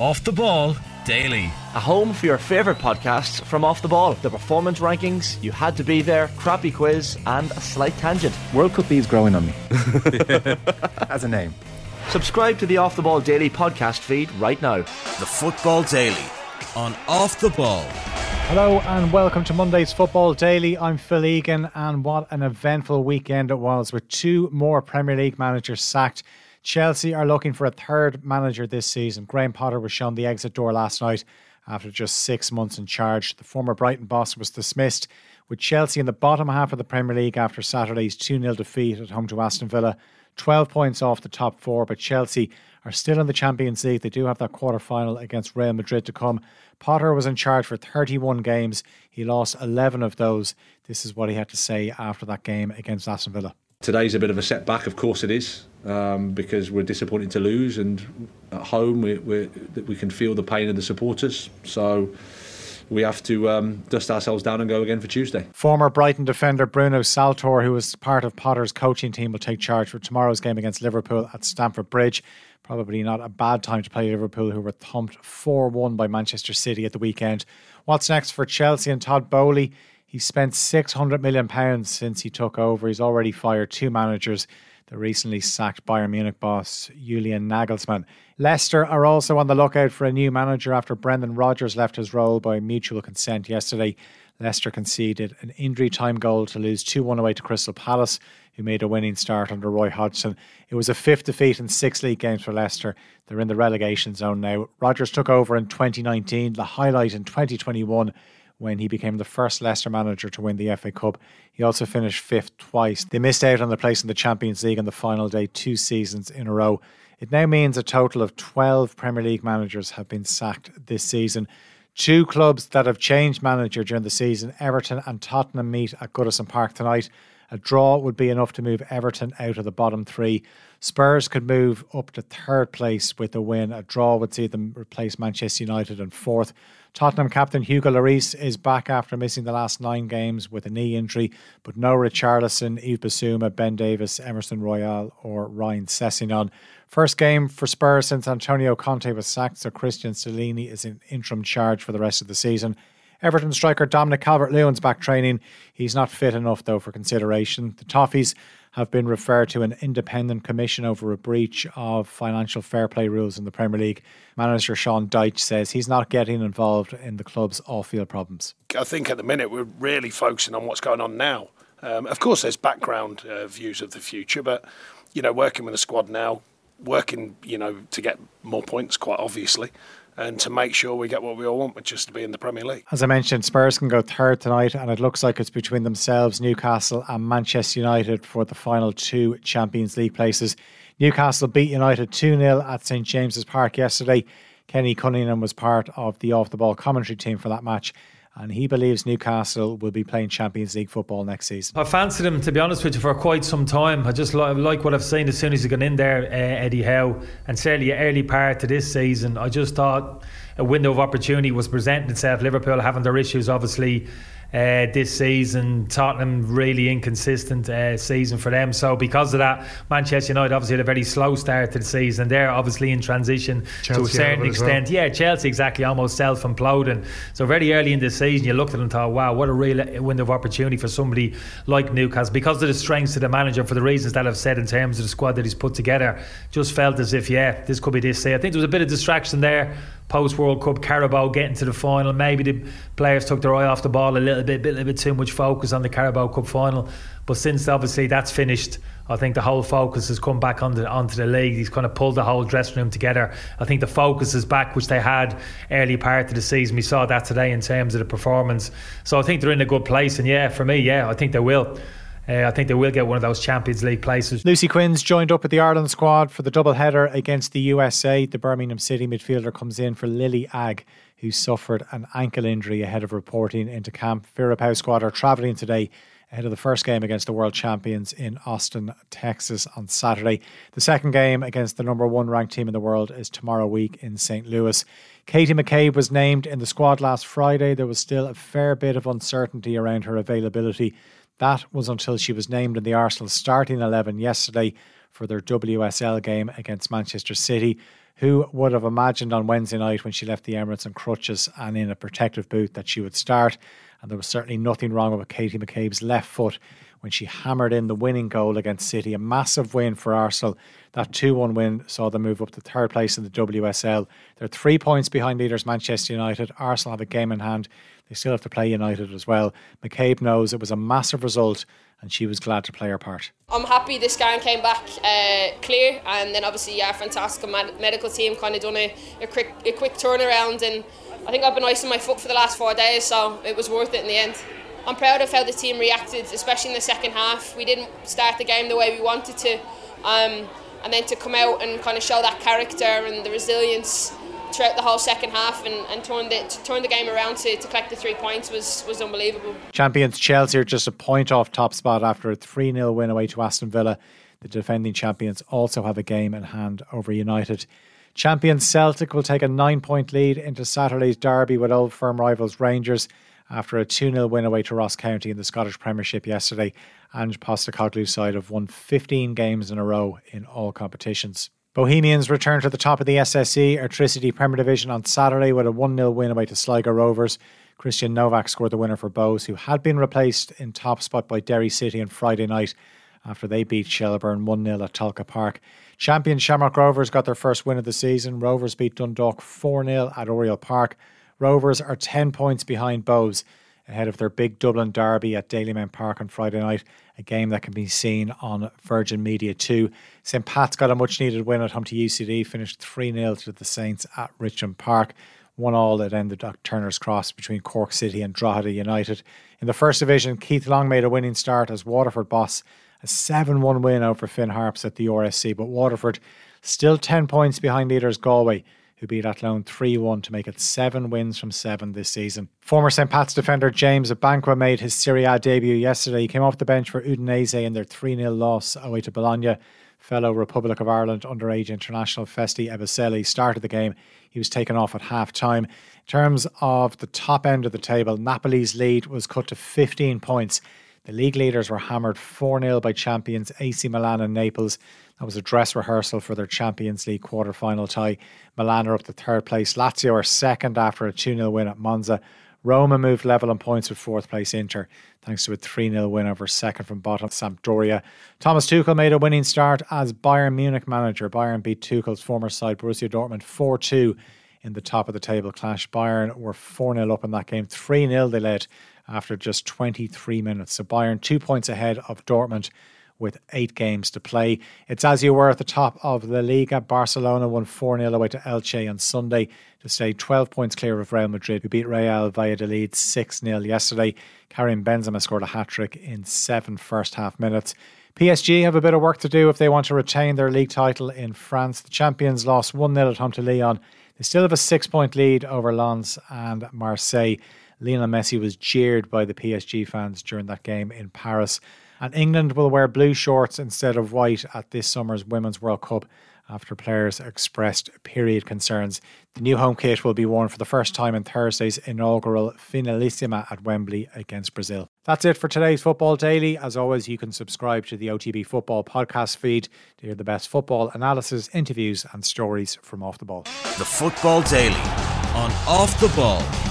Off the Ball Daily. A home for your favourite podcasts from Off the Ball. The performance rankings, you had to be there, crappy quiz, and a slight tangent. World Cup B is growing on me. As a name. Subscribe to the Off the Ball Daily podcast feed right now. The Football Daily on Off the Ball. Hello and welcome to Monday's Football Daily. I'm Phil Egan, and what an eventful weekend it was with two more Premier League managers sacked Chelsea are looking for a third manager this season. Graham Potter was shown the exit door last night after just six months in charge. The former Brighton boss was dismissed, with Chelsea in the bottom half of the Premier League after Saturday's 2 0 defeat at home to Aston Villa. 12 points off the top four, but Chelsea are still in the Champions League. They do have that quarter final against Real Madrid to come. Potter was in charge for 31 games. He lost 11 of those. This is what he had to say after that game against Aston Villa. Today's a bit of a setback, of course it is, um, because we're disappointed to lose, and at home we we we can feel the pain of the supporters. So we have to um, dust ourselves down and go again for Tuesday. Former Brighton defender Bruno Saltor, who was part of Potter's coaching team, will take charge for tomorrow's game against Liverpool at Stamford Bridge. Probably not a bad time to play Liverpool, who were thumped 4 1 by Manchester City at the weekend. What's next for Chelsea and Todd Boehly? He spent £600 million since he took over. He's already fired two managers. The recently sacked Bayern Munich boss, Julian Nagelsmann. Leicester are also on the lookout for a new manager after Brendan Rodgers left his role by mutual consent yesterday. Leicester conceded an injury time goal to lose 2 1 away to Crystal Palace, who made a winning start under Roy Hodgson. It was a fifth defeat in six league games for Leicester. They're in the relegation zone now. Rodgers took over in 2019, the highlight in 2021 when he became the first Leicester manager to win the FA Cup. He also finished fifth twice. They missed out on the place in the Champions League on the final day two seasons in a row. It now means a total of 12 Premier League managers have been sacked this season. Two clubs that have changed manager during the season, Everton and Tottenham, meet at Goodison Park tonight. A draw would be enough to move Everton out of the bottom three. Spurs could move up to third place with a win. A draw would see them replace Manchester United in fourth. Tottenham captain Hugo Lloris is back after missing the last nine games with a knee injury, but no Richarlison, Yves Bissouma, Ben Davies, Emerson Royal, or Ryan Sessegnon. First game for Spurs since Antonio Conte was sacked, so Cristian Stellini is in interim charge for the rest of the season. Everton striker Dominic Calvert Lewin's back training. He's not fit enough, though, for consideration. The Toffees have been referred to an independent commission over a breach of financial fair play rules in the Premier League. Manager Sean Dyche says he's not getting involved in the club's off field problems. I think at the minute we're really focusing on what's going on now. Um, of course, there's background uh, views of the future, but you know, working with the squad now, working you know to get more points, quite obviously and to make sure we get what we all want, which is to be in the Premier League. As I mentioned, Spurs can go third tonight, and it looks like it's between themselves, Newcastle, and Manchester United for the final two Champions League places. Newcastle beat United 2 0 at St James's Park yesterday. Kenny Cunningham was part of the off the ball commentary team for that match and he believes Newcastle will be playing Champions League football next season. I fancied him, to be honest with you, for quite some time. I just like, like what I've seen as soon as he got in there, uh, Eddie Howe, and certainly early part of this season. I just thought a window of opportunity was presenting itself. Liverpool having their issues, obviously uh, this season. Tottenham really inconsistent uh, season for them. So because of that, Manchester United obviously had a very slow start to the season. They're obviously in transition Chelsea to a certain extent. Well. Yeah, Chelsea exactly almost self imploding. So very early in the season, you looked at them and thought, wow, what a real window of opportunity for somebody like Newcastle because of the strengths of the manager for the reasons that I've said in terms of the squad that he's put together. Just felt as if yeah, this could be this. Say I think there was a bit of distraction there post World Cup, Carabao getting to the final. Maybe the players took their eye off the ball a little bit, a little bit too much focus on the Carabao Cup final. But since obviously that's finished, I think the whole focus has come back onto, onto the league. He's kind of pulled the whole dressing room together. I think the focus is back, which they had early part of the season. We saw that today in terms of the performance. So I think they're in a good place. And yeah, for me, yeah, I think they will. Uh, I think they will get one of those Champions League places. Lucy Quinn's joined up with the Ireland squad for the double header against the USA. The Birmingham City midfielder comes in for Lily Agg, who suffered an ankle injury ahead of reporting into camp. Vera Pauw squad are travelling today ahead of the first game against the world champions in Austin, Texas on Saturday. The second game against the number one ranked team in the world is tomorrow week in St. Louis. Katie McCabe was named in the squad last Friday. There was still a fair bit of uncertainty around her availability that was until she was named in the Arsenal starting 11 yesterday for their WSL game against Manchester City. Who would have imagined on Wednesday night when she left the Emirates on crutches and in a protective boot that she would start? And there was certainly nothing wrong with Katie McCabe's left foot when she hammered in the winning goal against City. A massive win for Arsenal. That 2 1 win saw them move up to third place in the WSL. They're three points behind leaders Manchester United. Arsenal have a game in hand. They still have to play United as well. McCabe knows it was a massive result and she was glad to play her part. I'm happy this scan came back uh, clear, and then obviously our fantastic medical team kind of done a, a quick a quick turnaround, and I think I've been icing my foot for the last four days, so it was worth it in the end. I'm proud of how the team reacted, especially in the second half. We didn't start the game the way we wanted to, um, and then to come out and kind of show that character and the resilience throughout the whole second half and, and turn the turn the game around to, to collect the three points was was unbelievable. Champions Chelsea are just a point off top spot after a 3 0 win away to Aston Villa. The defending champions also have a game in hand over United. Champions Celtic will take a nine point lead into Saturday's derby with old firm rivals Rangers after a 2 0 win away to Ross County in the Scottish Premiership yesterday. Ange Postecoglou's side have won 15 games in a row in all competitions. Bohemians return to the top of the SSE Airtricity Premier Division on Saturday with a 1 0 win away to Sligo Rovers. Krystian Nowak scored the winner for Bohs, who had been replaced in top spot by Derry City on Friday night after they beat Shelbourne 1 0 at Tolka Park. Champion Shamrock Rovers got their first win of the season. Rovers beat Dundalk 4 0 at Oriel Park. Rovers are 10 points behind Bohs ahead of their big Dublin derby at Dalymount Park on Friday night, a game that can be seen on Virgin Media 2. St Pat's got a much needed win at home to UCD, finished 3 0 to the Saints at Richmond Park. One all at ended at Turner's Cross between Cork City and Drogheda United. In the first division, Keith Long made a winning start as Waterford boss a 7 1 win over Finn Harps at the RSC, but Waterford still 10 points behind leaders Galway who beat Athlone 3 1 to make it seven wins from seven this season. Former St. Pat's defender James Abankwah made his Serie A debut yesterday. He came off the bench for Udinese in their 3 0 loss away to Bologna. Fellow Republic of Ireland underage international Festy Ebosele started the game. He was taken off at half time. In terms of the top end of the table, Napoli's lead was cut to 15 points. The league leaders were hammered 4 0 by champions AC Milan and Naples. That was a dress rehearsal for their Champions League quarter final tie. Milan are up to third place. Lazio are second after a 2 0 win at Monza. Roma moved level on points with fourth place Inter, thanks to a 3 0 win over second from bottom Sampdoria. Thomas Tuchel made a winning start as Bayern Munich manager. Bayern beat Tuchel's former side, Borussia Dortmund, 4 2 in the top of the table clash. Bayern were 4 0 up in that game. 3 0 they led after just 23 minutes. So Bayern two points ahead of Dortmund with eight games to play. It's as you were at the top of the Liga. Barcelona won 4 0 away to Elche on Sunday to stay 12 points clear of Real Madrid, who beat Real Valladolid 6 0 yesterday. Karim Benzema scored a hat trick in seven first half minutes. PSG have a bit of work to do if they want to retain their league title in France. The champions lost 1 0 at home to Lyon. They still have a six point lead over Lens and Marseille. Lionel Messi was jeered by the PSG fans during that game in Paris. And England will wear blue shorts instead of white at this summer's Women's World Cup after players expressed period concerns. The new home kit will be worn for the first time in Thursday's inaugural Finalissima at Wembley against Brazil. That's it for today's Football Daily. As always, you can subscribe to the OTB Football podcast feed to hear the best football analysis, interviews, and stories from off the ball. The Football Daily on Off the Ball.